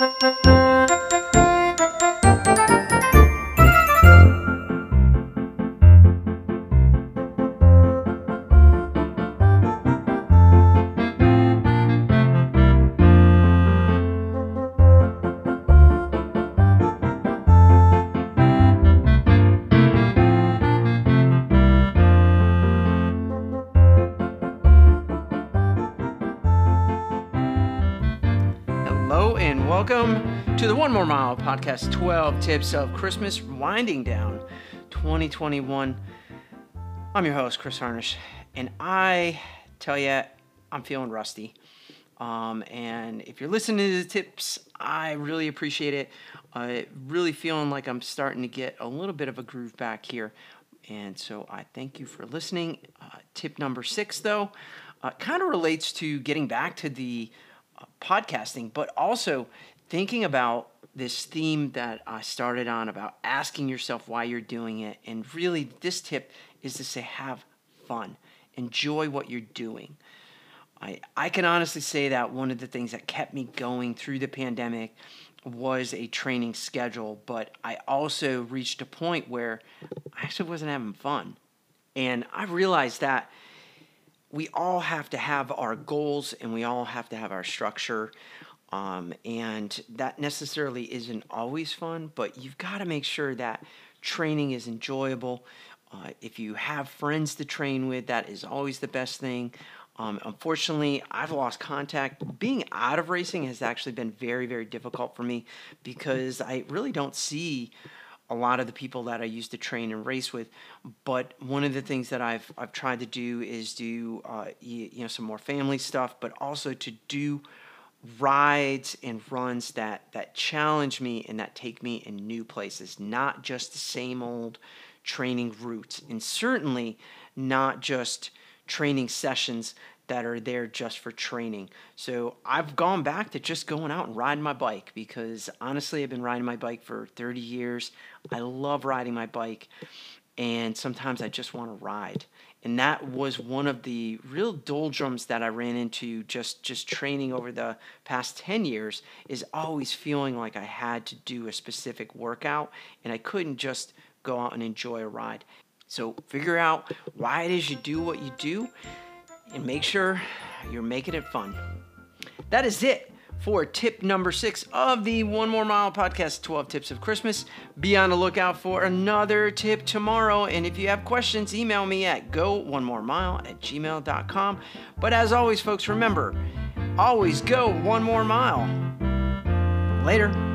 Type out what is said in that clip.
Müzik And welcome to the One More Mile podcast 12 tips of Christmas winding down 2021. I'm your host, Chris Harnish, and I tell you, I'm feeling rusty. Um, and if you're listening to the tips, I really appreciate it. I really feeling like I'm starting to get a little bit of a groove back here. And so I thank you for listening. Uh, tip number six, though, uh, kind of relates to getting back to the uh, podcasting, but also thinking about this theme that I started on about asking yourself why you're doing it. And really, this tip is to say, have fun, enjoy what you're doing. I, I can honestly say that one of the things that kept me going through the pandemic was a training schedule, but I also reached a point where I actually wasn't having fun. And I realized that we all have to have our goals and we all have to have our structure. Um, and that necessarily isn't always fun, but you've got to make sure that training is enjoyable. Uh, if you have friends to train with, that is always the best thing. Um, unfortunately, I've lost contact. Being out of racing has actually been very, very difficult for me because I really don't see a lot of the people that I used to train and race with. But one of the things that I've I've tried to do is do uh, you, you know some more family stuff, but also to do rides and runs that that challenge me and that take me in new places, not just the same old training routes, and certainly not just training sessions that are there just for training. So I've gone back to just going out and riding my bike because honestly, I've been riding my bike for 30 years. I love riding my bike, and sometimes I just want to ride. And that was one of the real doldrums that I ran into just just training over the past 10 years is always feeling like I had to do a specific workout and I couldn't just go out and enjoy a ride. So figure out why it is you do what you do and make sure you're making it fun. That is it for tip number six of the One More Mile podcast 12 Tips of Christmas. Be on the lookout for another tip tomorrow. And if you have questions, email me at go one more mile at gmail.com. But as always, folks, remember always go one more mile. Later.